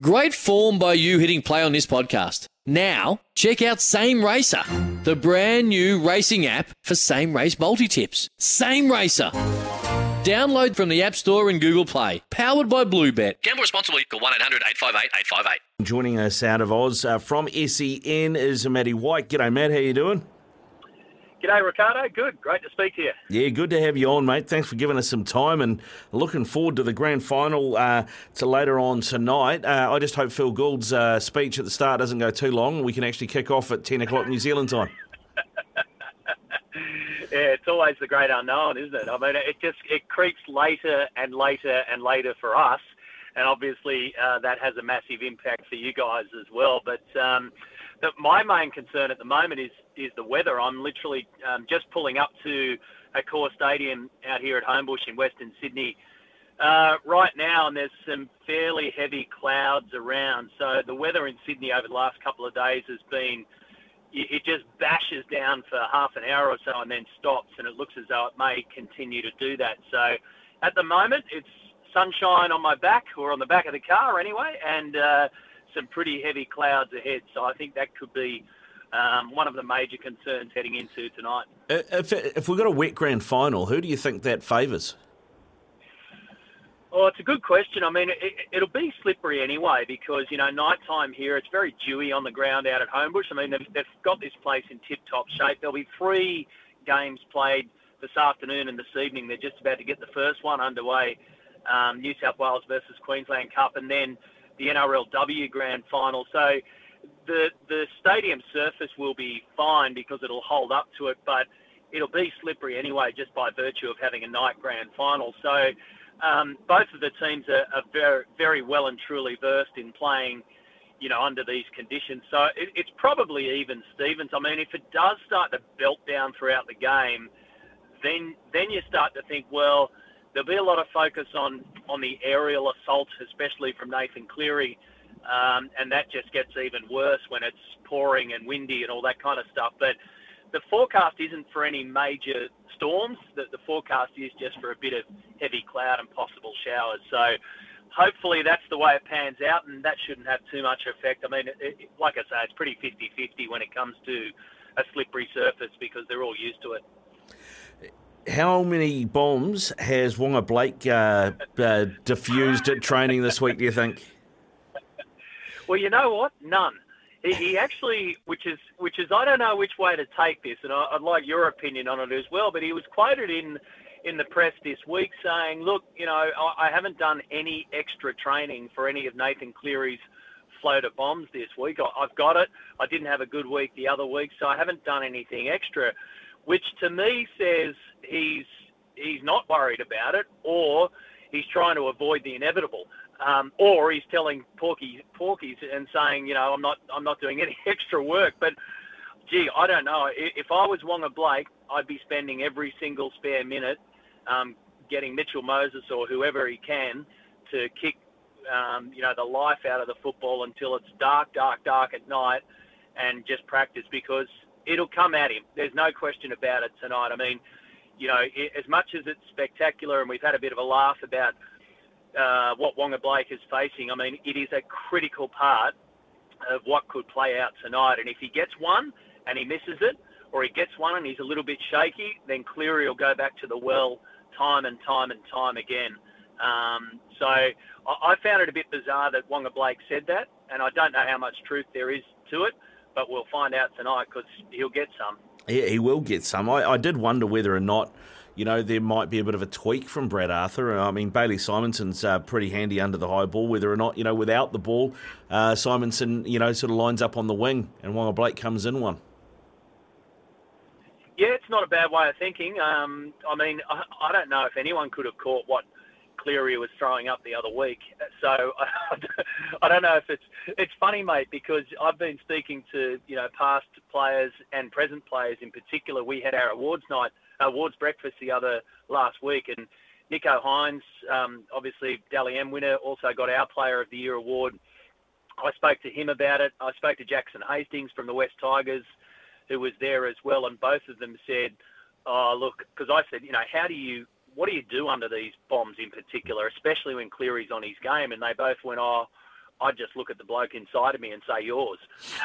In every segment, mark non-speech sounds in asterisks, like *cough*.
Great form by you hitting play on this podcast. Now, check out Same Racer, the brand new racing app for same race multi tips. Same Racer. Download from the App Store and Google Play. Powered by Bluebet. Gamble responsibly. Call 1 800 858 858. Joining us out of Oz uh, from SEN is Matty White. G'day, Matt. How you doing? G'day, Ricardo. Good. Great to speak to you. Yeah, good to have you on, mate. Thanks for giving us some time and looking forward to the grand final uh, to later on tonight. Uh, I just hope Phil Gould's uh, speech at the start doesn't go too long. We can actually kick off at 10 o'clock New Zealand time. *laughs* yeah, it's always the great unknown, isn't it? I mean, it just it creeps later and later and later for us, and obviously uh, that has a massive impact for you guys as well. But um, the, my main concern at the moment is is the weather. I'm literally um, just pulling up to Accor Stadium out here at Homebush in Western Sydney uh, right now, and there's some fairly heavy clouds around. So the weather in Sydney over the last couple of days has been it just bashes down for half an hour or so and then stops, and it looks as though it may continue to do that. So at the moment, it's sunshine on my back or on the back of the car anyway, and uh, some pretty heavy clouds ahead. So I think that could be um, one of the major concerns heading into tonight. Uh, if, if we've got a wet grand final, who do you think that favours? Oh, it's a good question. I mean, it, will be slippery anyway because, you know, nighttime here, it's very dewy on the ground out at Homebush. I mean, they've, they've got this place in tip-top shape. There'll be three games played this afternoon and this evening. They're just about to get the first one underway, um, New South Wales versus Queensland Cup, and then the NRLW Grand Final. So the the stadium surface will be fine because it'll hold up to it, but it'll be slippery anyway, just by virtue of having a night grand final. So um, both of the teams are, are, very very well and truly versed in playing, you know, under these conditions. So it, it's probably even Stevens. I mean, if it does start to belt down throughout the game, then then you start to think, well, there'll be a lot of focus on on the aerial assault, especially from Nathan Cleary um, and that just gets even worse when it's pouring and windy and all that kind of stuff. But the forecast isn't for any major storms. The, the forecast is just for a bit of heavy cloud and possible showers. So hopefully that's the way it pans out, and that shouldn't have too much effect. I mean, it, it, like I say, it's pretty 50-50 when it comes to a slippery surface because they're all used to it. How many bombs has Waqa Blake uh, uh, diffused at training this week? Do you think? Well, you know what? None. He, he actually, which is which is I don't know which way to take this, and I, would like your opinion on it as well. But he was quoted in in the press this week saying, "Look, you know, I, I haven't done any extra training for any of Nathan Cleary's floater bombs this week. I, I've got it. I didn't have a good week the other week, so I haven't done anything extra." Which to me says he's he's not worried about it, or he's trying to avoid the inevitable. Um, or he's telling Porky Porkies and saying, you know, I'm not I'm not doing any *laughs* extra work. But gee, I don't know. If I was Waqa Blake, I'd be spending every single spare minute um, getting Mitchell Moses or whoever he can to kick, um, you know, the life out of the football until it's dark, dark, dark at night, and just practice because it'll come at him. There's no question about it tonight. I mean, you know, as much as it's spectacular, and we've had a bit of a laugh about uh, what Waqa Blake is facing, I mean, it is a critical part of what could play out tonight. And if he gets one and he misses it, or he gets one and he's a little bit shaky, then Cleary will go back to the well time and time and time again. Um, so I, I, found it a bit bizarre that Waqa Blake said that, and I don't know how much truth there is to it, but we'll find out tonight because he'll get some. Yeah, he will get some. I, I did wonder whether or not you know, there might be a bit of a tweak from Brad Arthur. I mean, Bailey Simonsson's uh, pretty handy under the high ball, whether or not, you know, without the ball, uh, Simonsson, you know, sort of lines up on the wing and Waqa Blake comes in one. Yeah, it's not a bad way of thinking. Um, I mean, I, I, don't know if anyone could have caught what Cleary was throwing up the other week. So *laughs* I don't know if it's it's funny, mate, because I've been speaking to you know past players and present players in particular. We had our awards night, awards breakfast the other last week, and Nicho Hynes, um, obviously Dally M winner, also got our Player of the Year award. I spoke to him about it. I spoke to Jackson Hastings from the West Tigers, who was there as well, and both of them said, "Oh, look," because I said, you know, how do you what do you do under these bombs in particular, especially when Cleary's on his game? And they both went, oh, I'd just look at the bloke inside of me and say yours.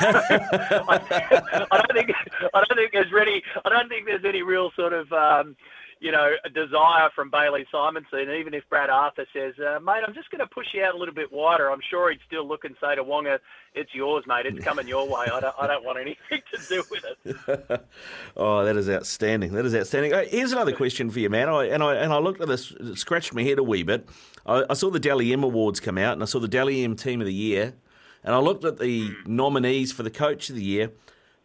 I, *laughs* *laughs* I, don't think I don't think there's any I don't think there's any real sort of um, you know, a desire from Bailey Simonsson. Even if Brad Arthur says, uh, mate, I'm just going to push you out a little bit wider, I'm sure he'd still look and say to Waqa, it's yours, mate. It's coming your way. I don't, I don't want anything to do with it. *laughs* oh, that is outstanding. That is outstanding. Uh, here's another question for you, man. I, and I and I looked at this, scratched my head a wee bit. I, I saw the Dally M Awards come out, and I saw the Dally M Team of the Year, and I looked at the nominees for the Coach of the Year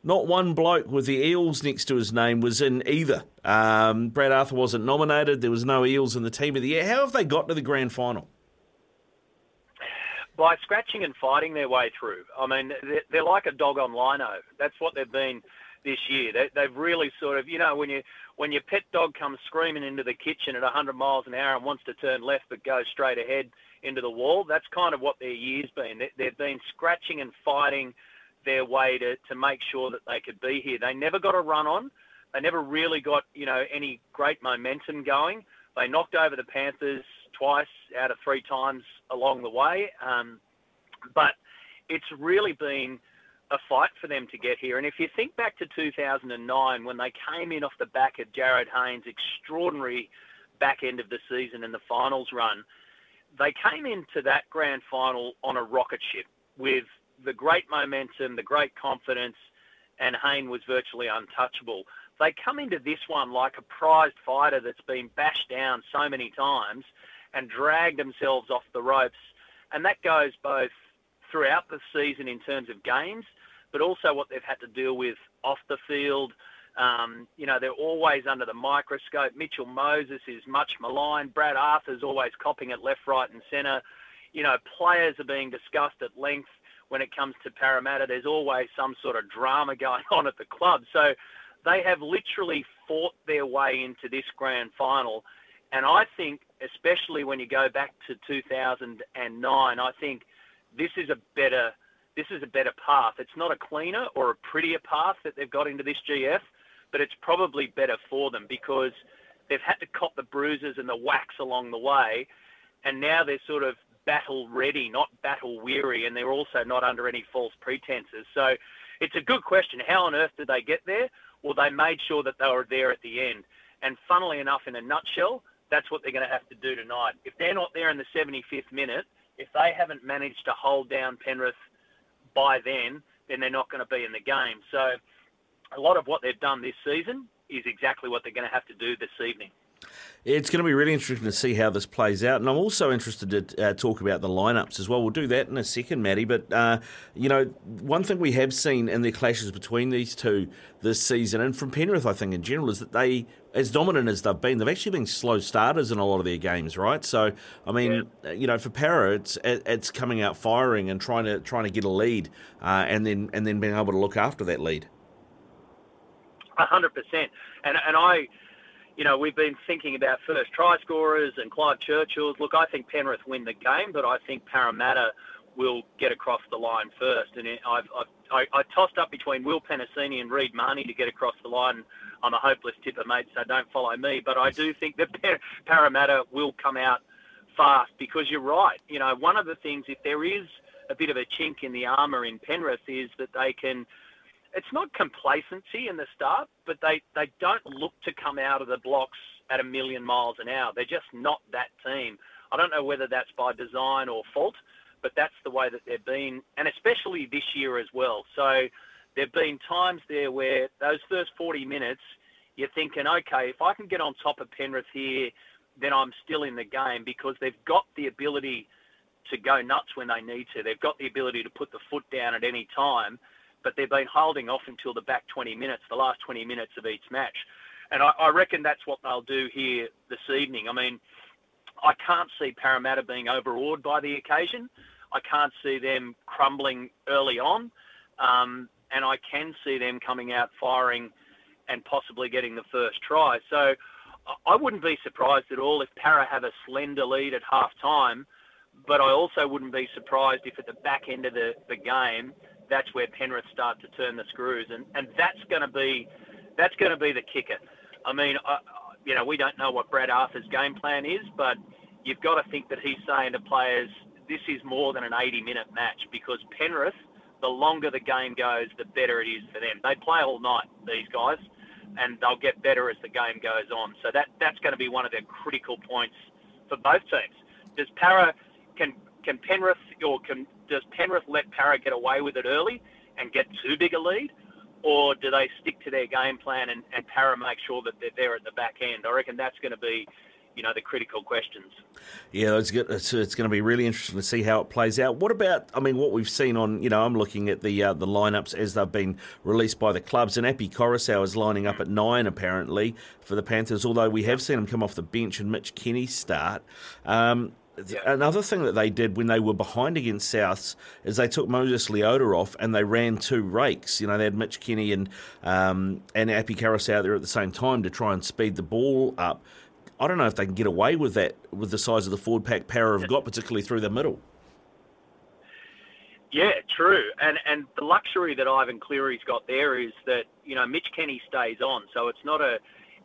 not one bloke with the Eels next to his name was in either. Um, Brad Arthur wasn't nominated. There was no Eels in the team of the year. How have they got to the grand final? By scratching and fighting their way through. I mean, they're, like a dog on lino. That's what they've been this year. They, they've really sort of, you know, when you when your pet dog comes screaming into the kitchen at 100 miles an hour and wants to turn left but goes straight ahead into the wall, that's kind of what their year's been. They, they've been scratching and fighting their way to, to make sure that they could be here. They never got a run on. They never really got, you know, any great momentum going. They knocked over the Panthers twice out of three times along the way. Um, but it's really been a fight for them to get here. And if you think back to 2009, when they came in off the back of Jarryd Hayne's extraordinary back end of the season and the finals run, they came into that grand final on a rocket ship with the great momentum, the great confidence, and Hayne was virtually untouchable. They come into this one like a prized fighter that's been bashed down so many times and dragged themselves off the ropes. And that goes both throughout the season in terms of games, but also what they've had to deal with off the field. Um, you know, they're always under the microscope. Mitchell Moses is much maligned. Brad Arthur's always copping it left, right, and centre. You know, players are being discussed at length when it comes to Parramatta. There's always some sort of drama going on at the club. So they have literally fought their way into this grand final. And I think, especially when you go back to 2009, I think this is a better this is a better path. It's not a cleaner or a prettier path that they've got into this GF, but it's probably better for them because they've had to cop the bruises and the whacks along the way, and now they're sort of battle ready, not battle weary, and they're also not under any false pretenses. So it's a good question. How on earth did they get there? Well, they made sure that they were there at the end. And funnily enough, in a nutshell, that's what they're going to have to do tonight. If they're not there in the 75th minute, if they haven't managed to hold down Penrith by then, then they're not going to be in the game. So a lot of what they've done this season is exactly what they're going to have to do this evening. It's going to be really interesting to see how this plays out, and I'm also interested to uh, talk about the lineups as well. We'll do that in a second, Matty. But uh, you know, one thing we have seen in the clashes between these two this season, and from Penrith, I think in general, is that they, as dominant as they've been, they've actually been slow starters in a lot of their games, right? So, I mean, yeah. you know, for Parra, it's it's coming out firing and trying to trying to get a lead, uh, and then and then being able to look after that lead. A hundred percent, and and I you know, we've been thinking about first try scorers and Clive Churchill's. Look, I think Penrith win the game, but I think Parramatta will get across the line first. And I've, I've, I, I tossed up between Will Penisini and Reed Mahoney to get across the line. I'm a hopeless tipper, mate, so don't follow me. But I do think that Parramatta will come out fast because you're right. You know, one of the things, if there is a bit of a chink in the armour in Penrith, is that they can – it's not complacency in the start, but they, they don't look to come out of the blocks at a million miles an hour. They're just not that team. I don't know whether that's by design or fault, but that's the way that they've been, and especially this year as well. So there have been times there where those first 40 minutes, you're thinking, okay, if I can get on top of Penrith here, then I'm still in the game because they've got the ability to go nuts when they need to. They've got the ability to put the foot down at any time but they've been holding off until the back 20 minutes, the last 20 minutes of each match. And I, I reckon that's what they'll do here this evening. I mean, I can't see Parramatta being overawed by the occasion. I can't see them crumbling early on, um, and I can see them coming out firing and possibly getting the first try. So I wouldn't be surprised at all if Parra have a slender lead at half time, but I also wouldn't be surprised if at the back end of the, the game, that's where Penrith start to turn the screws, and, and that's going to be that's going to be the kicker. I mean, I, you know, we don't know what Brad Arthur's game plan is, but you've got to think that he's saying to players, this is more than an 80-minute match because Penrith, the longer the game goes, the better it is for them. They play all night, these guys, and they'll get better as the game goes on. So that that's going to be one of their critical points for both teams. Does Parra can can Penrith or can does Penrith let Parra get away with it early and get too big a lead? Or do they stick to their game plan and, and Parra make sure that they're there at the back end? I reckon that's going to be you know the critical questions. Yeah, it's, good. it's, it's going to be really interesting to see how it plays out. What about? I mean, what we've seen on you know I'm looking at the uh, the lineups as they've been released by the clubs, and Api Koroisau is lining up at nine apparently for the Panthers. Although we have seen him come off the bench and Mitch Kenny start. Um, yeah. Another thing that they did when they were behind against Souths is they took Moses Leota off and they ran two rakes. You know, they had Mitch Kenny and um, and Api Koroisau there at the same time to try and speed the ball up. I don't know if they can get away with that with the size of the forward pack Parra have got, particularly through the middle. Yeah, true. And and the luxury that Ivan Cleary's got there is that you know Mitch Kenny stays on, so it's not a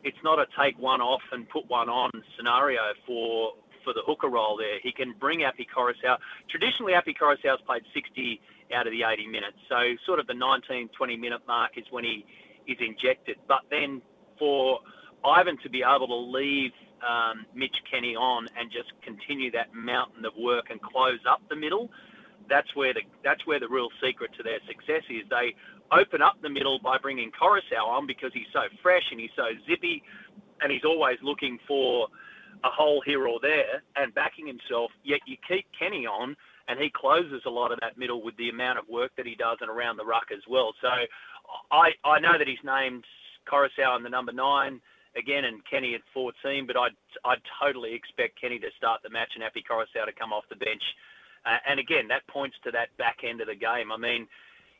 it's not a take one off and put one on scenario for for the hooker role there. He can bring Api Koroisau. Traditionally, Api Koroisau's played 60 out of the 80 minutes. So sort of the 19, 20 minute mark is when he is injected. But then for Ivan to be able to leave um, Mitch Kenny on and just continue that mountain of work and close up the middle, that's where the that's where the real secret to their success is. They open up the middle by bringing Koroisau on because he's so fresh and he's so zippy, and he's always looking for a hole here or there and backing himself. Yet you keep Kenny on, and he closes a lot of that middle with the amount of work that he does and around the ruck as well. So I I know that he's named Koroisau in the number nine again and Kenny at 14, but I'd I'd totally expect Kenny to start the match and Api Koroisau to come off the bench. Uh, and again, that points to that back end of the game. I mean,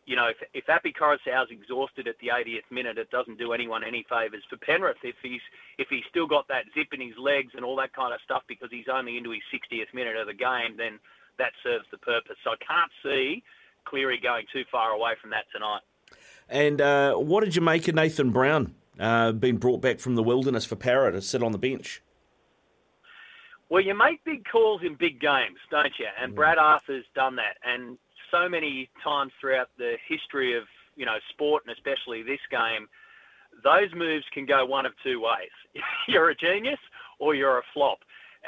you know, if, if Api Koroisau's exhausted at the 80th minute, it doesn't do anyone any favours. For Penrith, if he's if he's still got that zip in his legs and all that kind of stuff because he's only into his 60th minute of the game, then that serves the purpose. So I can't see Cleary going too far away from that tonight. And uh, what did you make of Nathan Brown uh, being brought back from the wilderness for Parra to sit on the bench? Well, you make big calls in big games, don't you? And mm. Brad Arthur's done that. And so many times throughout the history of you know sport and especially this game, those moves can go one of two ways. *laughs* you're a genius or you're a flop.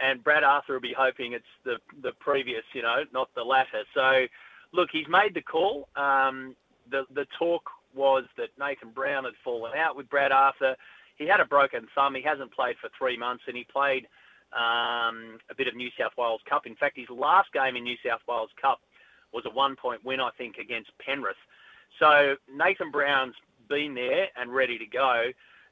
And Brad Arthur will be hoping it's the the previous, you know, not the latter. So, look, he's made the call. Um, the the talk was that Nathan Brown had fallen out with Brad Arthur. He had a broken thumb. He hasn't played for three months, and he played um, a bit of New South Wales Cup. In fact, his last game in New South Wales Cup was a one point win, I think, against Penrith. So Nathan Brown's been there and ready to go.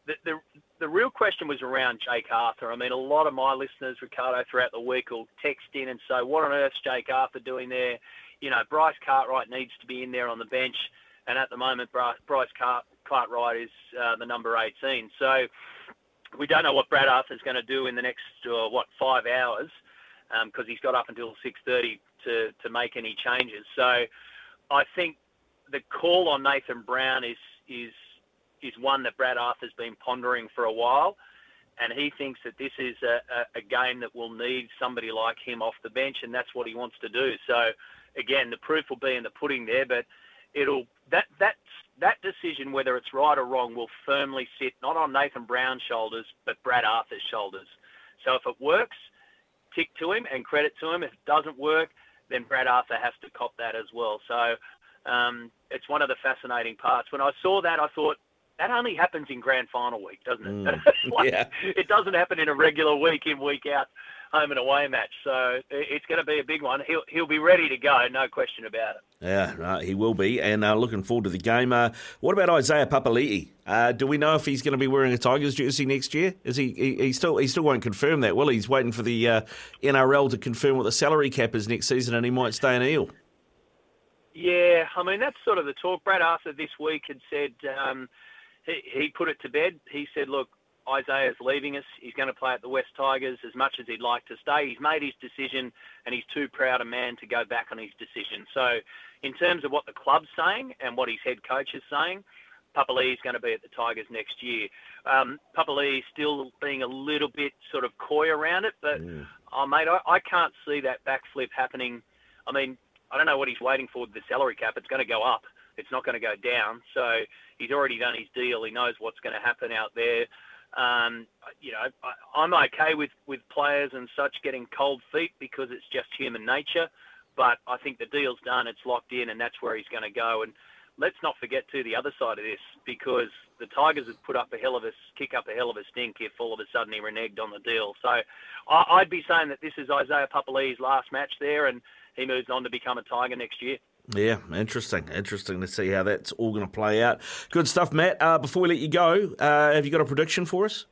The, the, the real question was around Jake Arthur. I mean, a lot of my listeners, Ricardo, throughout the week will text in and say, what on earth's Jake Arthur doing there? You know, Bryce Cartwright needs to be in there on the bench. And at the moment, Bryce Cart, Cartwright is uh, the number 18. So we don't know what Brad Arthur's going to do in the next, uh, what, five hours because um, he's got up until 6.30 to, to make any changes. So I think the call on Nathan Brown is is is one that Brad Arthur's been pondering for a while, and he thinks that this is a, a, a game that will need somebody like him off the bench, and that's what he wants to do. So again, the proof will be in the pudding there, but it'll that that that decision, whether it's right or wrong, will firmly sit not on Nathan Brown's shoulders, but Brad Arthur's shoulders. So if it works, tick to him and credit to him. If it doesn't work, then Brad Arthur has to cop that as well. So um, it's one of the fascinating parts. When I saw that, I thought, that only happens in grand final week, doesn't it? Mm, *laughs* like, yeah. It doesn't happen in a regular week in week out home and away match. So it's going to be a big one. He'll he'll be ready to go, no question about it. Yeah, right, he will be, and uh, looking forward to the game. Uh, what about Isaiah Papali'i? Uh, do we know if he's going to be wearing a Tigers jersey next year? Is he, he? He still he still won't confirm that. Well, he's waiting for the uh, NRL to confirm what the salary cap is next season, and he might stay in Eel. Yeah, I mean that's sort of the talk. Brad Arthur this week had said um, he, he put it to bed. He said, "Look, Isaiah's leaving us. He's going to play at the West Tigers as much as he'd like to stay. He's made his decision, and he's too proud a man to go back on his decision. So, in terms of what the club's saying and what his head coach is saying, Papali'i is going to be at the Tigers next year. Um, Papali'i still being a little bit sort of coy around it, but mm. oh, mate, I, I can't see that backflip happening. I mean, I don't know what he's waiting for with the salary cap. It's going to go up. It's not going to go down. So he's already done his deal. He knows what's going to happen out there. Um, you know, I, I'm okay with, with players and such getting cold feet because it's just human nature. But I think the deal's done, it's locked in, and that's where he's going to go. And let's not forget to the other side of this because the Tigers have put up a hell of a kick up a hell of a stink if all of a sudden he reneged on the deal. So I, I'd be saying that this is Isaiah Papali'i's last match there, and he moves on to become a Tiger next year. Yeah, interesting. Interesting to see how that's all going to play out. Good stuff, Matt. Uh, before we let you go, uh, have you got a prediction for us?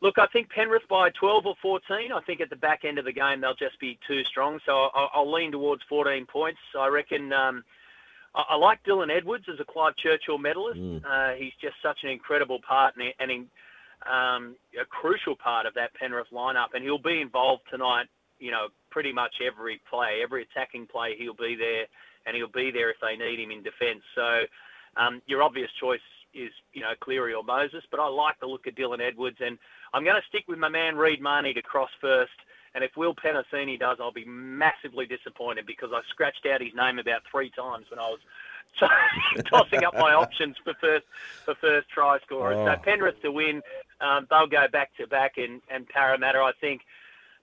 Look, I think Penrith by 12 or 14. I think at the back end of the game they'll just be too strong. So I'll, I'll lean towards 14 points. I reckon. Um, I, I, like Dylan Edwards as a Clive Churchill medalist. Mm. Uh, he's just such an incredible part and, and um, a crucial part of that Penrith lineup, and he'll be involved tonight you know, pretty much every play, every attacking play, he'll be there, and he'll be there if they need him in defence. So um, your obvious choice is, you know, Cleary or Moses, but I like the look of Dylan Edwards, and I'm going to stick with my man Reed Mahoney to cross first. And if Will Penisini does, I'll be massively disappointed because I scratched out his name about three times when I was *laughs* tossing up my options for first for first try scorer. Oh. So Penrith to win, um, they'll go back to back, and, and Parramatta, I think,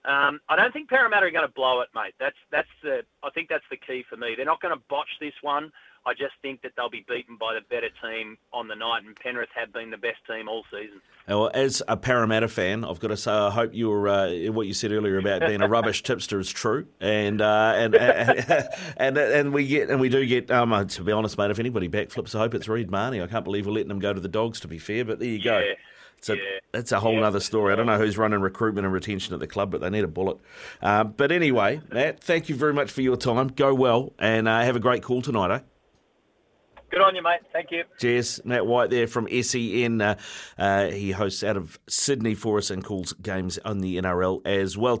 um, I don't think Parramatta are going to blow it, mate. That's that's the I think that's the key for me. They're not going to botch this one. I just think that they'll be beaten by the better team on the night, and Penrith have been the best team all season. Well, as a Parramatta fan, I've got to say I hope you uh, what you said earlier about being a rubbish *laughs* tipster is true, and uh, and, *laughs* and, and and we get and we do get. Um, uh, to be honest, mate, if anybody backflips, I hope it's Reed Mahoney. I can't believe we're letting them go to the dogs. To be fair, but there you go. Yeah. It's a, yeah. That's a whole yeah. other story. I don't know who's running recruitment and retention at the club, but they need a bullet. Uh, but anyway, *laughs* Matt, thank you very much for your time. Go well and uh, have a great call tonight, eh? Good on you, mate. Thank you. Cheers. Matt White there from SEN. Uh, uh, he hosts out of Sydney for us and calls games on the NRL as well.